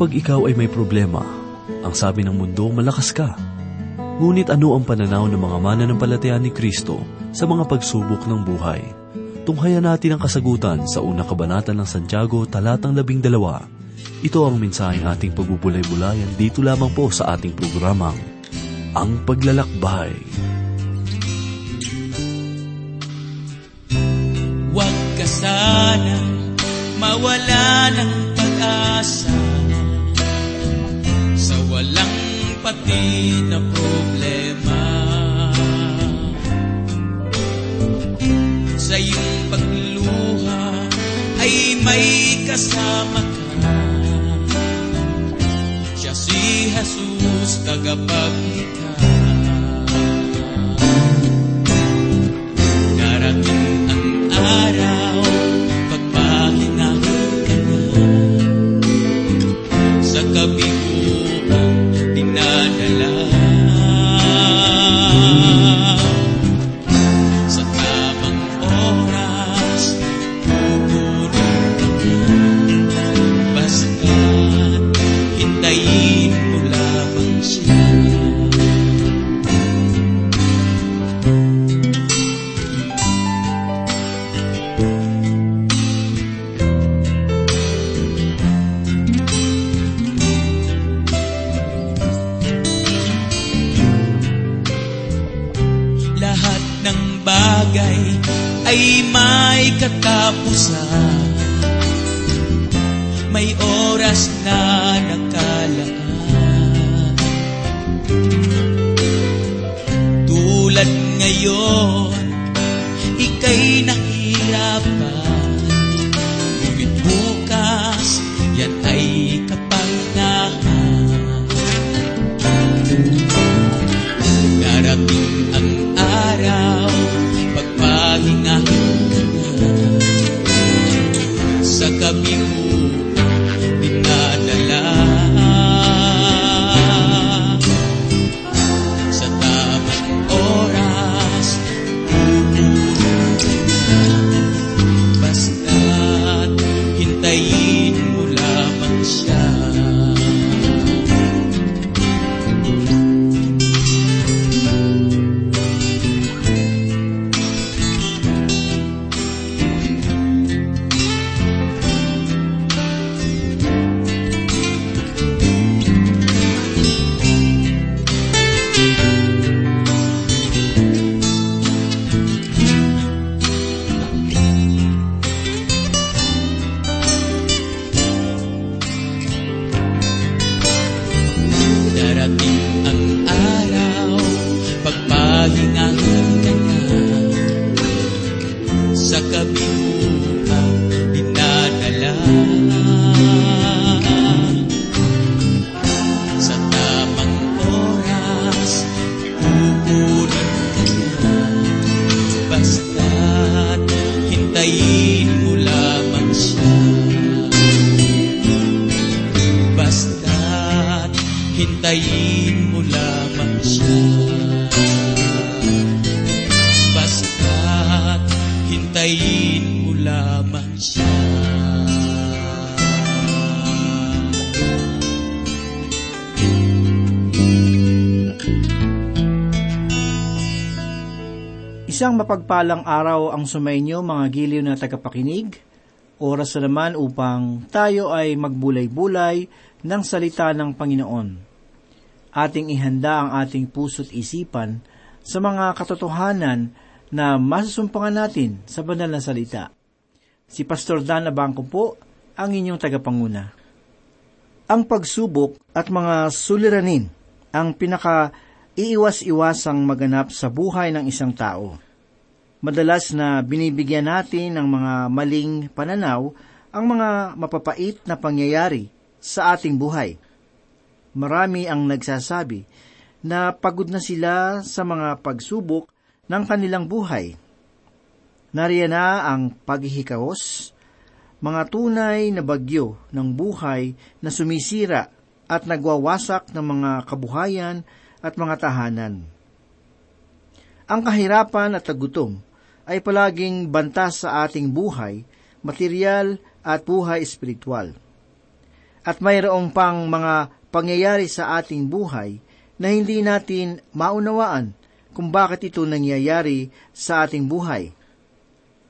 Kapag ikaw ay may problema, ang sabi ng mundo, malakas ka. Ngunit ano ang pananaw ng mga mananampalataya ni Kristo sa mga pagsubok ng buhay? Tunghayan natin ang kasagutan sa unang kabanata ng Santiago talatang labing dalawa. Ito ang mensaheng ating pagbubulay-bulayan dito lamang po sa ating programang, Ang Paglalakbay. Huwag ka sana mawala ng pag-asa pati na problema. Sa iyong pagluha ay may kasama ka. Siya si Jesus tagapaglikha. Bagay ay may katapusan. May oras na nakalaan. Tulad ngayon, ika'y nahirapan hintayin mo lamang siya. Basta't hintayin Isang mapagpalang araw ang sumainyo mga giliw na tagapakinig. Oras na naman upang tayo ay magbulay-bulay ng salita ng Panginoon. Ating ihanda ang ating puso't isipan sa mga katotohanan na masusumpangan natin sa banal na salita. Si Pastor Dan Abangco po ang inyong tagapanguna. Ang pagsubok at mga suliranin ang pinaka iiwas-iwasang maganap sa buhay ng isang tao. Madalas na binibigyan natin ng mga maling pananaw ang mga mapapait na pangyayari sa ating buhay. Marami ang nagsasabi na pagod na sila sa mga pagsubok ng kanilang buhay. Nariyan na ang paghihikaos, mga tunay na bagyo ng buhay na sumisira at nagwawasak ng mga kabuhayan at mga tahanan. Ang kahirapan at tagutom ay palaging banta sa ating buhay, material at buhay espiritual. At mayroong pang mga pangyayari sa ating buhay na hindi natin maunawaan kung bakit ito nangyayari sa ating buhay.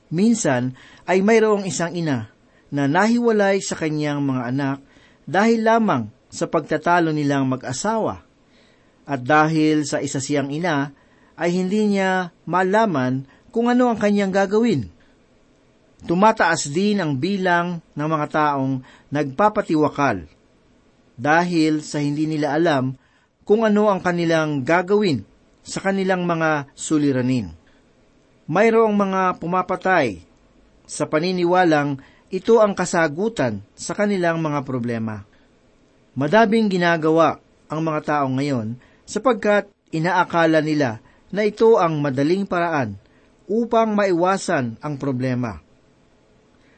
Minsan ay mayroong isang ina na nahiwalay sa kanyang mga anak dahil lamang sa pagtatalo nilang mag-asawa. At dahil sa isa siyang ina, ay hindi niya malaman kung ano ang kanyang gagawin. Tumataas din ang bilang ng mga taong nagpapatiwakal dahil sa hindi nila alam kung ano ang kanilang gagawin sa kanilang mga suliranin. Mayroong mga pumapatay sa paniniwalang ito ang kasagutan sa kanilang mga problema. Madabing ginagawa ang mga tao ngayon sapagkat inaakala nila na ito ang madaling paraan upang maiwasan ang problema.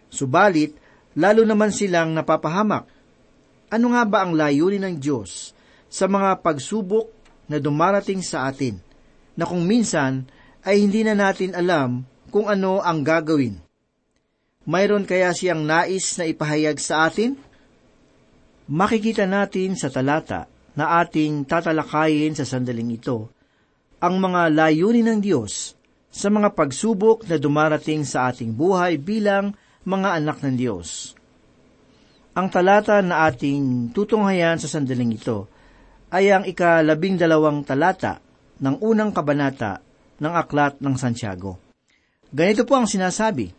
Subalit, lalo naman silang napapahamak. Ano nga ba ang layunin ng Diyos sa mga pagsubok na dumarating sa atin, na kung minsan ay hindi na natin alam kung ano ang gagawin? Mayroon kaya siyang nais na ipahayag sa atin? Makikita natin sa talata na ating tatalakayin sa sandaling ito ang mga layunin ng Diyos sa mga pagsubok na dumarating sa ating buhay bilang mga anak ng Diyos. Ang talata na ating tutunghayan sa sandaling ito ay ang ikalabing dalawang talata ng unang kabanata ng Aklat ng Santiago. Ganito po ang sinasabi,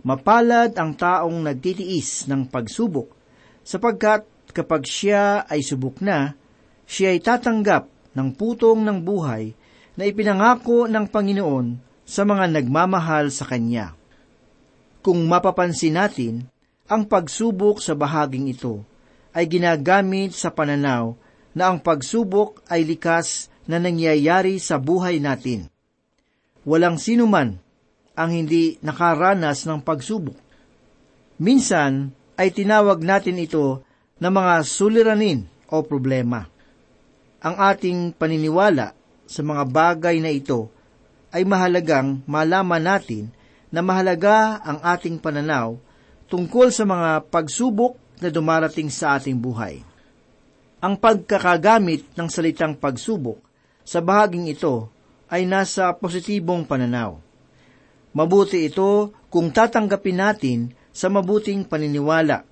Mapalad ang taong nagtitiis ng pagsubok, sapagkat kapag siya ay subok na, siya ay tatanggap ng putong ng buhay na ipinangako ng Panginoon sa mga nagmamahal sa Kanya. Kung mapapansin natin, ang pagsubok sa bahaging ito ay ginagamit sa pananaw na ang pagsubok ay likas na nangyayari sa buhay natin. Walang sino man ang hindi nakaranas ng pagsubok. Minsan ay tinawag natin ito na mga suliranin o problema. Ang ating paniniwala sa mga bagay na ito ay mahalagang malaman natin na mahalaga ang ating pananaw tungkol sa mga pagsubok na dumarating sa ating buhay. Ang pagkakagamit ng salitang pagsubok sa bahaging ito ay nasa positibong pananaw. Mabuti ito kung tatanggapin natin sa mabuting paniniwala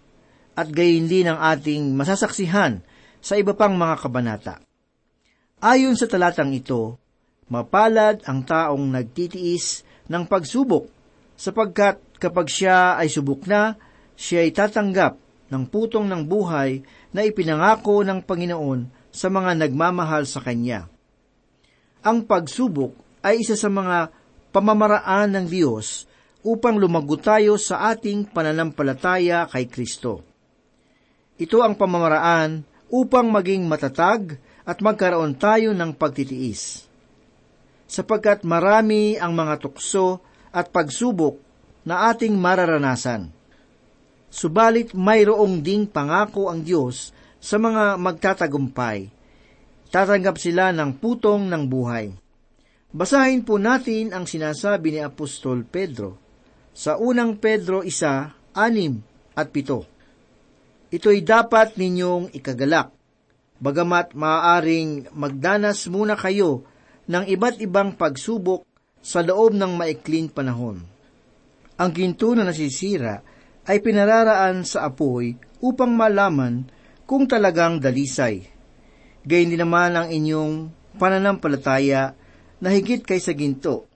at gayon din ang ating masasaksihan sa iba pang mga kabanata. Ayon sa talatang ito, mapalad ang taong nagtitiis ng pagsubok sapagkat kapag siya ay subok na, siya ay tatanggap ng putong ng buhay na ipinangako ng Panginoon sa mga nagmamahal sa Kanya. Ang pagsubok ay isa sa mga pamamaraan ng Diyos upang lumago tayo sa ating pananampalataya kay Kristo. Ito ang pamamaraan upang maging matatag at magkaroon tayo ng pagtitiis. Sapagkat marami ang mga tukso at pagsubok na ating mararanasan. Subalit mayroong ding pangako ang Diyos sa mga magtatagumpay. Tatanggap sila ng putong ng buhay. Basahin po natin ang sinasabi ni Apostol Pedro sa unang Pedro isa, anim at pito. Ito'y dapat ninyong ikagalak, bagamat maaaring magdanas muna kayo ng iba't ibang pagsubok sa loob ng maikling panahon. Ang ginto na nasisira ay pinararaan sa apoy upang malaman kung talagang dalisay. Gayun din naman ang inyong pananampalataya na higit kaysa ginto.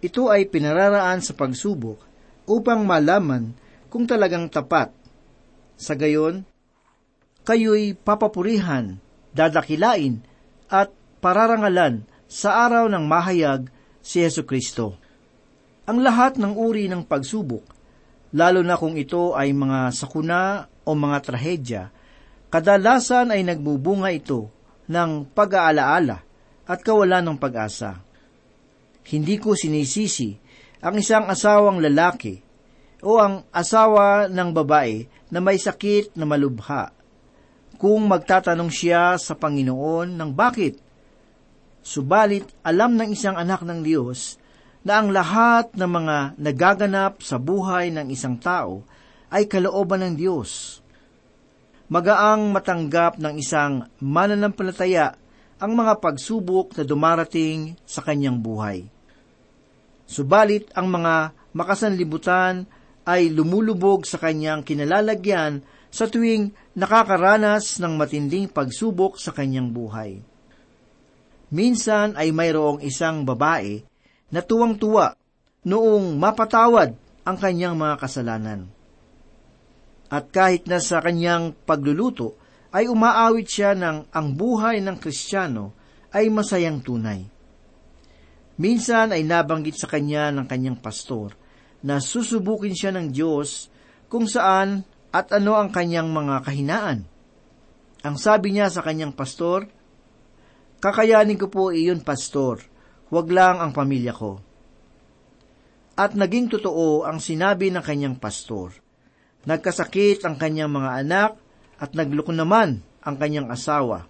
Ito ay pinararaan sa pagsubok upang malaman kung talagang tapat. Sa gayon, kayo'y papapurihan, dadakilain, at pararangalan sa araw ng mahayag si Yesu Kristo. Ang lahat ng uri ng pagsubok, lalo na kung ito ay mga sakuna o mga trahedya, kadalasan ay nagbubunga ito ng pag-aalaala at kawalan ng pag-asa. Hindi ko sinisisi ang isang asawang lalaki o ang asawa ng babae na may sakit na malubha kung magtatanong siya sa Panginoon ng bakit Subalit alam ng isang anak ng Diyos na ang lahat ng mga nagaganap sa buhay ng isang tao ay kalooban ng Diyos. magaang matanggap ng isang mananampalataya ang mga pagsubok na dumarating sa kanyang buhay. Subalit ang mga makasanlibutan ay lumulubog sa kanyang kinalalagyan sa tuwing nakakaranas ng matinding pagsubok sa kanyang buhay. Minsan ay mayroong isang babae na tuwang-tuwa noong mapatawad ang kanyang mga kasalanan. At kahit na sa kanyang pagluluto ay umaawit siya ng ang buhay ng Kristiyano ay masayang tunay. Minsan ay nabanggit sa kanya ng kanyang pastor na susubukin siya ng Diyos kung saan at ano ang kanyang mga kahinaan. Ang sabi niya sa kanyang pastor, Kakayanin ko po iyon, pastor, wag lang ang pamilya ko. At naging totoo ang sinabi ng kanyang pastor. Nagkasakit ang kanyang mga anak at nagloko naman ang kanyang asawa.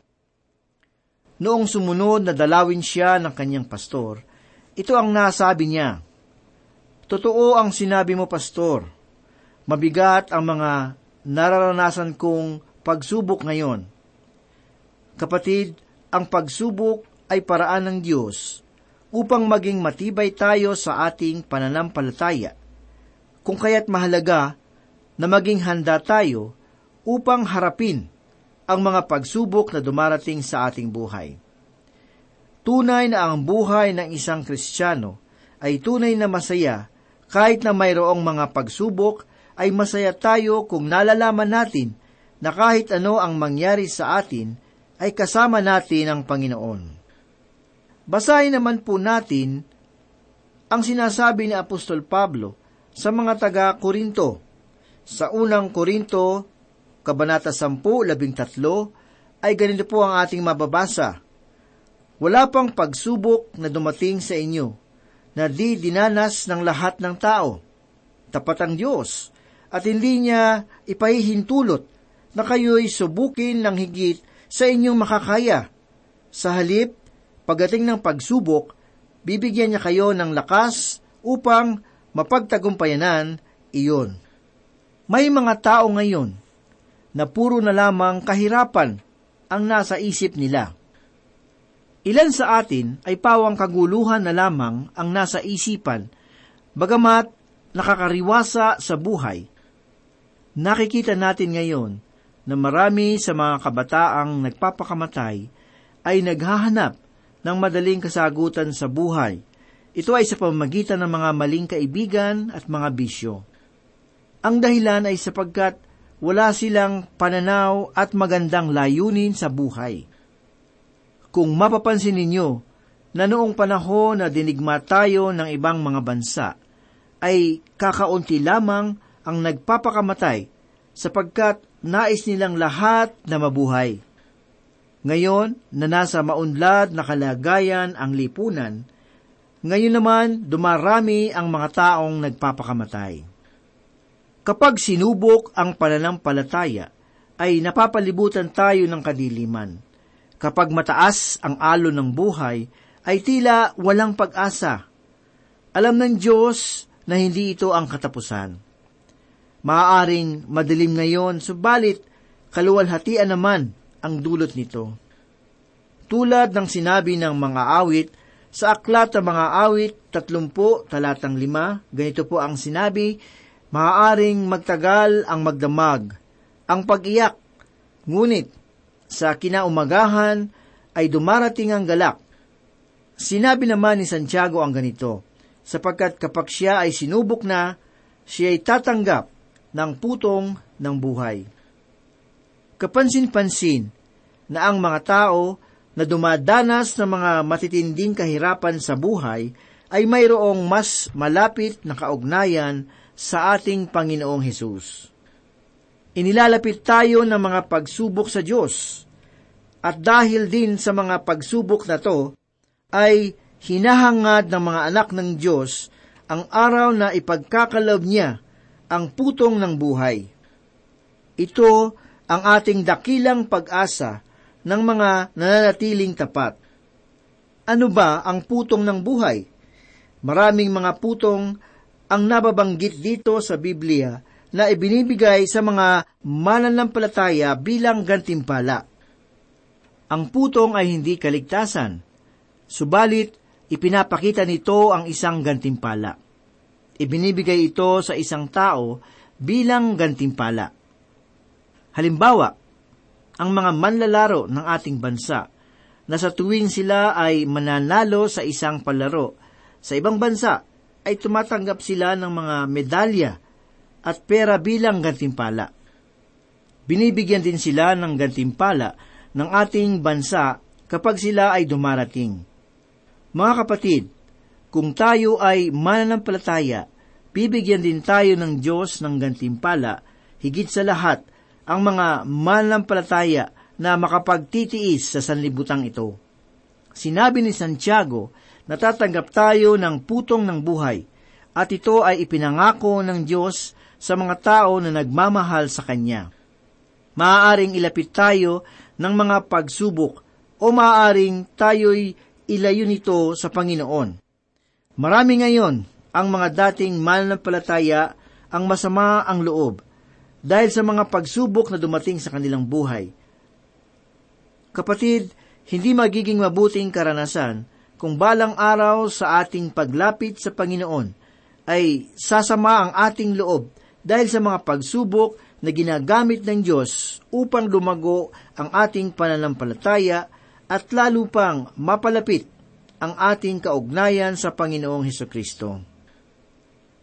Noong sumunod na dalawin siya ng kanyang pastor, ito ang nasabi niya, Totoo ang sinabi mo, pastor. Mabigat ang mga nararanasan kong pagsubok ngayon. Kapatid, ang pagsubok ay paraan ng Diyos upang maging matibay tayo sa ating pananampalataya. Kung kaya't mahalaga na maging handa tayo upang harapin ang mga pagsubok na dumarating sa ating buhay. Tunay na ang buhay ng isang Kristiyano ay tunay na masaya kahit na mayroong mga pagsubok ay masaya tayo kung nalalaman natin na kahit ano ang mangyari sa atin ay kasama natin ang Panginoon. Basahin naman po natin ang sinasabi ni Apostol Pablo sa mga taga-Korinto. Sa unang Korinto, Kabanata 10.13, ay ganito po ang ating mababasa. Wala pang pagsubok na dumating sa inyo, na di dinanas ng lahat ng tao. Tapat ang Diyos, at hindi niya ipahihintulot na kayo'y subukin ng higit sa inyong makakaya. Sa halip, pagdating ng pagsubok, bibigyan niya kayo ng lakas upang mapagtagumpayanan iyon. May mga tao ngayon na puro na lamang kahirapan ang nasa isip nila. Ilan sa atin ay pawang kaguluhan na lamang ang nasa isipan, bagamat nakakariwasa sa buhay. Nakikita natin ngayon na marami sa mga kabataang nagpapakamatay ay naghahanap ng madaling kasagutan sa buhay. Ito ay sa pamamagitan ng mga maling kaibigan at mga bisyo. Ang dahilan ay sapagkat wala silang pananaw at magandang layunin sa buhay. Kung mapapansin ninyo na noong panahon na dinigma tayo ng ibang mga bansa, ay kakaunti lamang ang nagpapakamatay sapagkat nais nilang lahat na mabuhay. Ngayon na nasa maunlad na kalagayan ang lipunan, ngayon naman dumarami ang mga taong nagpapakamatay. Kapag sinubok ang pananampalataya, ay napapalibutan tayo ng kadiliman. Kapag mataas ang alon ng buhay, ay tila walang pag-asa. Alam ng Diyos na hindi ito ang katapusan. Maaaring madilim ngayon, subalit kaluwalhatian naman ang dulot nito. Tulad ng sinabi ng mga awit, sa aklat ng mga awit, 30 talatang 5, ganito po ang sinabi, maaaring magtagal ang magdamag, ang pag-iyak, ngunit sa kinaumagahan ay dumarating ang galak. Sinabi naman ni Santiago ang ganito, sapagkat kapag siya ay sinubok na, siya ay tatanggap ng putong ng buhay. Kapansin-pansin na ang mga tao na dumadanas ng mga matitinding kahirapan sa buhay ay mayroong mas malapit na kaugnayan sa ating Panginoong Hesus. Inilalapit tayo ng mga pagsubok sa Diyos at dahil din sa mga pagsubok na to, ay hinahangad ng mga anak ng Diyos ang araw na ipagkakalob niya ang putong ng buhay. Ito ang ating dakilang pag-asa ng mga nananatiling tapat. Ano ba ang putong ng buhay? Maraming mga putong ang nababanggit dito sa Biblia na ibinibigay sa mga mananampalataya bilang gantimpala. Ang putong ay hindi kaligtasan, subalit ipinapakita nito ang isang gantimpala. Ibinibigay ito sa isang tao bilang gantimpala. Halimbawa, ang mga manlalaro ng ating bansa na sa tuwing sila ay mananalo sa isang palaro sa ibang bansa ay tumatanggap sila ng mga medalya at pera bilang gantimpala. Binibigyan din sila ng gantimpala ng ating bansa kapag sila ay dumarating. Mga kapatid, kung tayo ay mananampalataya, bibigyan din tayo ng Diyos ng gantimpala, higit sa lahat, ang mga mananampalataya na makapagtitiis sa sanlibutan ito. Sinabi ni Santiago, natatanggap tayo ng putong ng buhay, at ito ay ipinangako ng Diyos sa mga tao na nagmamahal sa Kanya. Maaaring ilapit tayo ng mga pagsubok o maaaring tayo'y ilayo nito sa Panginoon. Marami ngayon ang mga dating mananampalataya ang masama ang loob dahil sa mga pagsubok na dumating sa kanilang buhay. Kapatid, hindi magiging mabuting karanasan kung balang araw sa ating paglapit sa Panginoon ay sasama ang ating loob dahil sa mga pagsubok na ginagamit ng Diyos upang lumago ang ating pananampalataya at lalo pang mapalapit ang ating kaugnayan sa Panginoong Heso Kristo.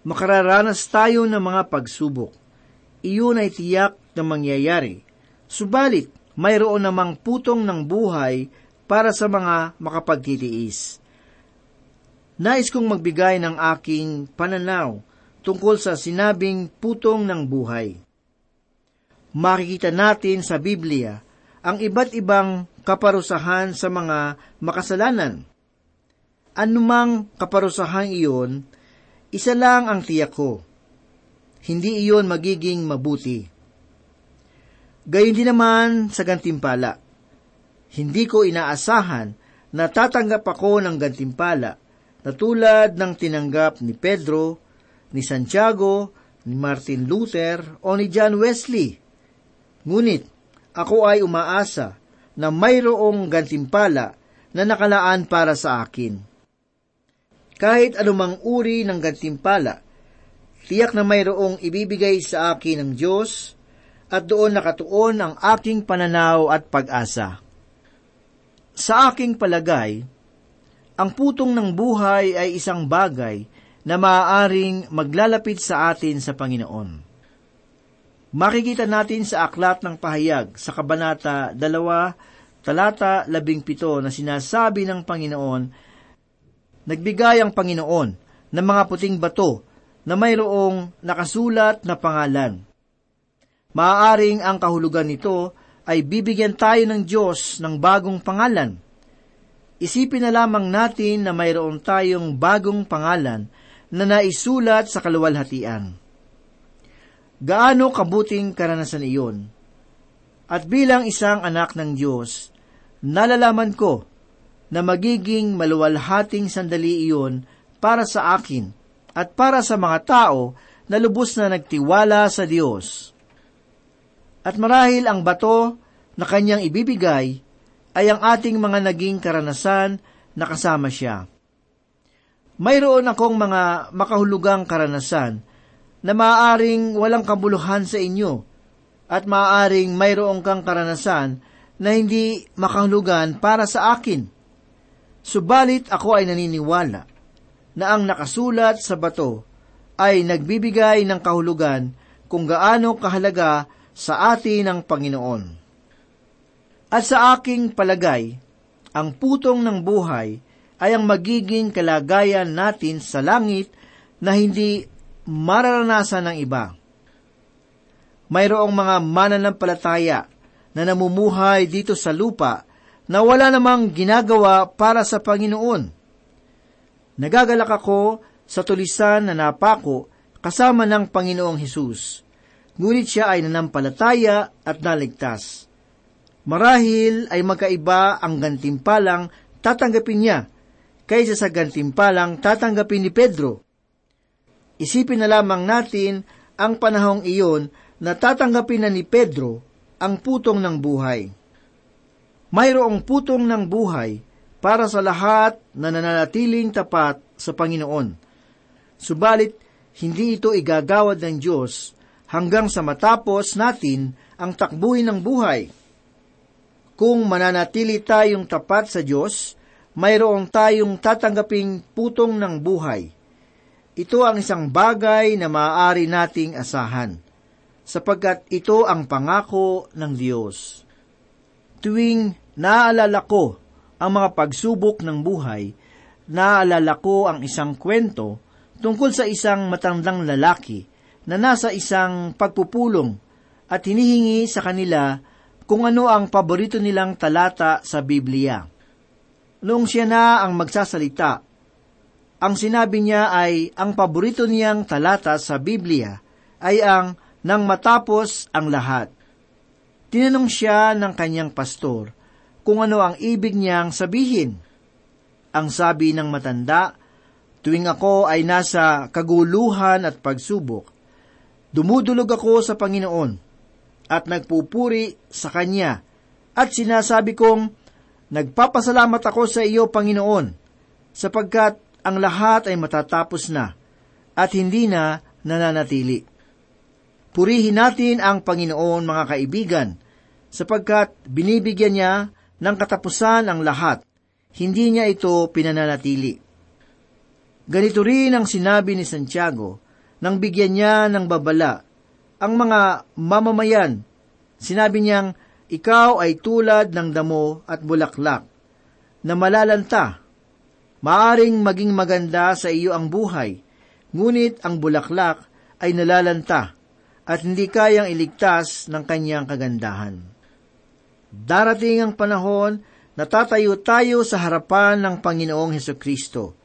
Makararanas tayo ng mga pagsubok. Iyon ay tiyak na mangyayari. Subalit, mayroon namang putong ng buhay para sa mga makapagtitiis. Nais kong magbigay ng aking pananaw tungkol sa sinabing putong ng buhay makikita natin sa Biblia ang iba't ibang kaparusahan sa mga makasalanan. Anumang kaparusahan iyon, isa lang ang tiyak ko. Hindi iyon magiging mabuti. Gayon din naman sa gantimpala. Hindi ko inaasahan na tatanggap ako ng gantimpala na tulad ng tinanggap ni Pedro, ni Santiago, ni Martin Luther o ni John Wesley Ngunit ako ay umaasa na mayroong gantimpala na nakalaan para sa akin. Kahit anumang uri ng gantimpala, tiyak na mayroong ibibigay sa akin ng Diyos at doon nakatuon ang aking pananaw at pag-asa. Sa aking palagay, ang putong ng buhay ay isang bagay na maaaring maglalapit sa atin sa Panginoon. Makikita natin sa aklat ng pahayag sa Kabanata 2, talata 17 na sinasabi ng Panginoon, Nagbigay ang Panginoon ng mga puting bato na mayroong nakasulat na pangalan. Maaaring ang kahulugan nito ay bibigyan tayo ng Diyos ng bagong pangalan. Isipin na lamang natin na mayroon tayong bagong pangalan na naisulat sa kaluwalhatian. Gaano kabuting karanasan iyon? At bilang isang anak ng Diyos, nalalaman ko na magiging maluwalhating sandali iyon para sa akin at para sa mga tao na lubos na nagtiwala sa Diyos. At marahil ang bato na kanyang ibibigay ay ang ating mga naging karanasan na kasama siya. Mayroon akong mga makahulugang karanasan na maaaring walang kabuluhan sa inyo at maaaring mayroong kang karanasan na hindi makahulugan para sa akin. Subalit ako ay naniniwala na ang nakasulat sa bato ay nagbibigay ng kahulugan kung gaano kahalaga sa atin ang Panginoon. At sa aking palagay, ang putong ng buhay ay ang magiging kalagayan natin sa langit na hindi mararanasan ng iba. Mayroong mga mananampalataya na namumuhay dito sa lupa na wala namang ginagawa para sa Panginoon. Nagagalak ako sa tulisan na napako kasama ng Panginoong Hesus. Ngunit siya ay nanampalataya at naligtas. Marahil ay magkaiba ang gantimpalang tatanggapin niya kaysa sa gantimpalang tatanggapin ni Pedro Isipin na lamang natin ang panahong iyon na tatanggapin na ni Pedro ang putong ng buhay. Mayroong putong ng buhay para sa lahat na nananatiling tapat sa Panginoon. Subalit, hindi ito igagawad ng Diyos hanggang sa matapos natin ang takbuhin ng buhay. Kung mananatili tayong tapat sa Diyos, mayroong tayong tatanggaping putong ng buhay. Ito ang isang bagay na maaari nating asahan, sapagkat ito ang pangako ng Diyos. Tuwing naaalala ko ang mga pagsubok ng buhay, naaalala ko ang isang kwento tungkol sa isang matandang lalaki na nasa isang pagpupulong at hinihingi sa kanila kung ano ang paborito nilang talata sa Biblia. Noong siya na ang magsasalita, ang sinabi niya ay ang paborito niyang talata sa Biblia ay ang nang matapos ang lahat. Tinanong siya ng kanyang pastor kung ano ang ibig niyang sabihin. Ang sabi ng matanda, tuwing ako ay nasa kaguluhan at pagsubok, dumudulog ako sa Panginoon at nagpupuri sa Kanya at sinasabi kong, Nagpapasalamat ako sa iyo, Panginoon, sapagkat ang lahat ay matatapos na at hindi na nananatili. Purihin natin ang Panginoon, mga kaibigan, sapagkat binibigyan niya ng katapusan ang lahat. Hindi niya ito pinananatili. Ganito rin ang sinabi ni Santiago nang bigyan niya ng babala ang mga mamamayan. Sinabi niyang, ikaw ay tulad ng damo at bulaklak, na malalanta. Maaring maging maganda sa iyo ang buhay, ngunit ang bulaklak ay nalalanta at hindi kayang iligtas ng kanyang kagandahan. Darating ang panahon na tatayo tayo sa harapan ng Panginoong Heso Kristo.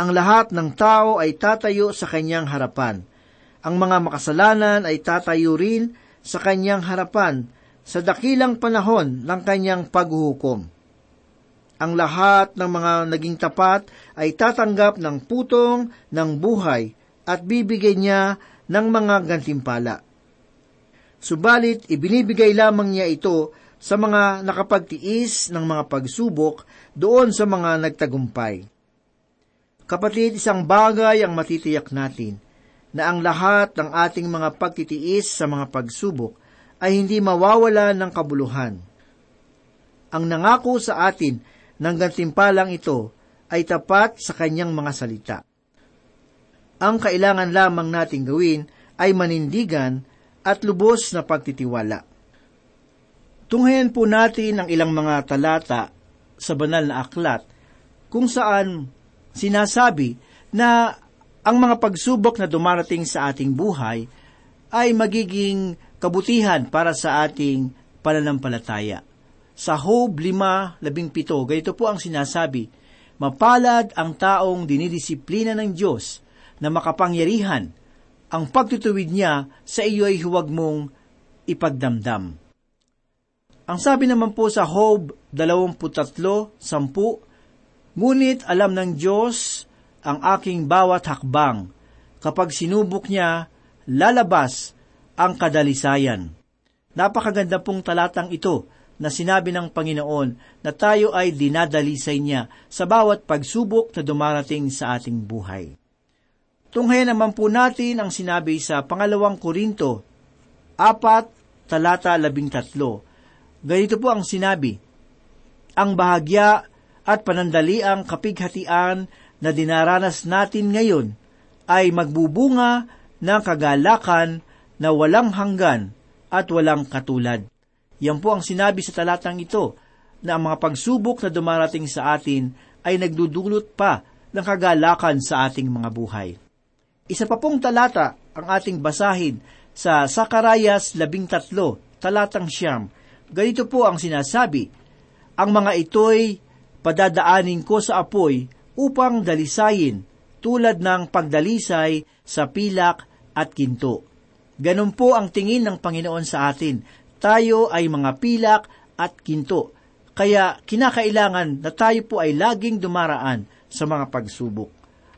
Ang lahat ng tao ay tatayo sa kanyang harapan. Ang mga makasalanan ay tatayo rin sa kanyang harapan sa dakilang panahon ng kanyang paghuhukom. Ang lahat ng mga naging tapat ay tatanggap ng putong ng buhay at bibigay niya ng mga gantimpala. Subalit, ibinibigay lamang niya ito sa mga nakapagtiis ng mga pagsubok doon sa mga nagtagumpay. Kapatid, isang bagay ang matitiyak natin, na ang lahat ng ating mga pagtitiis sa mga pagsubok ay hindi mawawala ng kabuluhan. Ang nangako sa atin ng gantimpalang ito ay tapat sa kanyang mga salita. Ang kailangan lamang nating gawin ay manindigan at lubos na pagtitiwala. Tunghayan po natin ang ilang mga talata sa banal na aklat kung saan sinasabi na ang mga pagsubok na dumarating sa ating buhay ay magiging kabutihan para sa ating pananampalataya. Sa Hob 5.17, ganito po ang sinasabi, Mapalad ang taong dinidisiplina ng Diyos na makapangyarihan, ang pagtutuwid niya sa iyo ay huwag mong ipagdamdam. Ang sabi naman po sa Hob 23.10, Ngunit alam ng Diyos ang aking bawat hakbang. Kapag sinubok niya, lalabas ang kadalisayan. Napakaganda pong talatang ito na sinabi ng Panginoon na tayo ay dinadalisay niya sa bawat pagsubok na dumarating sa ating buhay. Tunghayan naman po natin ang sinabi sa pangalawang Korinto, apat, talata labing tatlo. Ganito po ang sinabi, Ang bahagya at panandaliang kapighatian na dinaranas natin ngayon ay magbubunga ng kagalakan na walang hanggan at walang katulad. Yan po ang sinabi sa talatang ito, na ang mga pagsubok na dumarating sa atin ay nagdudulot pa ng kagalakan sa ating mga buhay. Isa pa pong talata ang ating basahin sa Sakarayas 13, talatang siyam. Ganito po ang sinasabi, Ang mga ito'y padadaanin ko sa apoy upang dalisayin tulad ng pagdalisay sa pilak at kinto. Ganun po ang tingin ng Panginoon sa atin. Tayo ay mga pilak at kinto. Kaya kinakailangan na tayo po ay laging dumaraan sa mga pagsubok.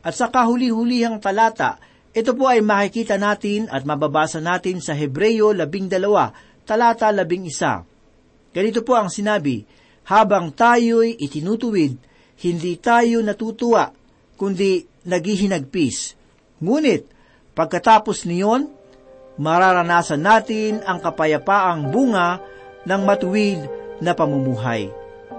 At sa kahuli-hulihang talata, Ito po ay makikita natin at mababasa natin sa Hebreyo 12, talata 11. Ganito po ang sinabi, Habang tayo'y itinutuwid, hindi tayo natutuwa, kundi naghihinagpis. Ngunit, pagkatapos niyon, mararanasan natin ang kapayapaang bunga ng matuwid na pamumuhay.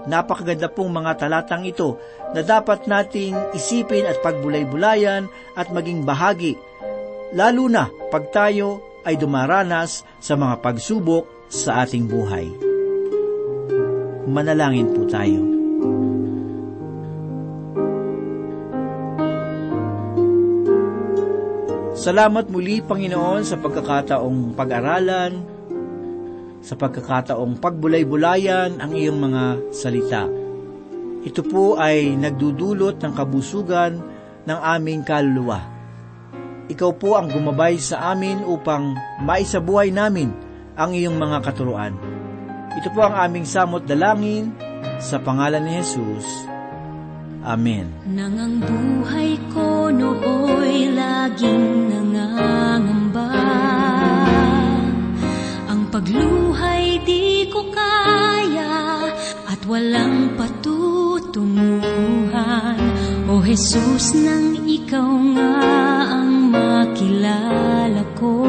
Napakaganda pong mga talatang ito na dapat nating isipin at pagbulay-bulayan at maging bahagi, lalo na pag tayo ay dumaranas sa mga pagsubok sa ating buhay. Manalangin po tayo. Salamat muli, Panginoon, sa pagkakataong pag-aralan, sa pagkakataong pagbulay-bulayan ang iyong mga salita. Ito po ay nagdudulot ng kabusugan ng aming kaluluwa. Ikaw po ang gumabay sa amin upang maisabuhay namin ang iyong mga katuruan. Ito po ang aming samot dalangin sa pangalan ni Jesus. Amen. Nang ang buhay ko nooy laging nangangamba Ang pagluhay di ko kaya At walang patutunguhan. O Jesus nang ikaw nga ang makilala ko.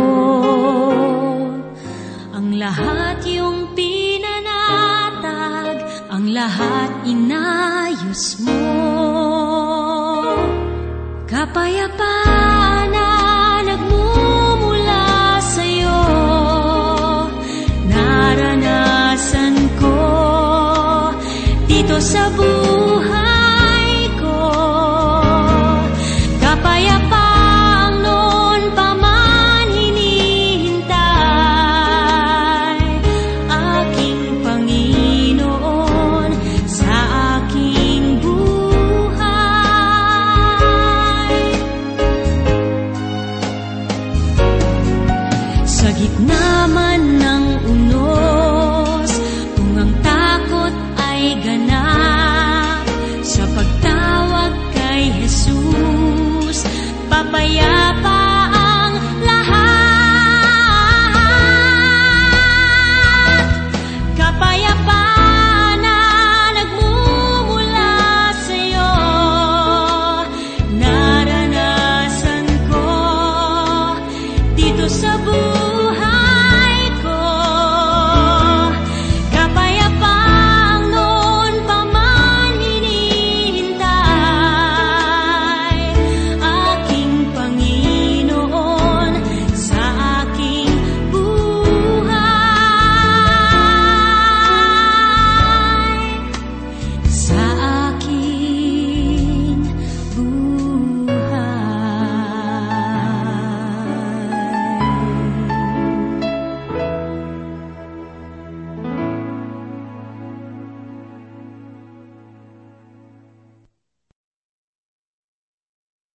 Ang lahat yung pinanatag Ang lahat inayos mo. Kapayapaan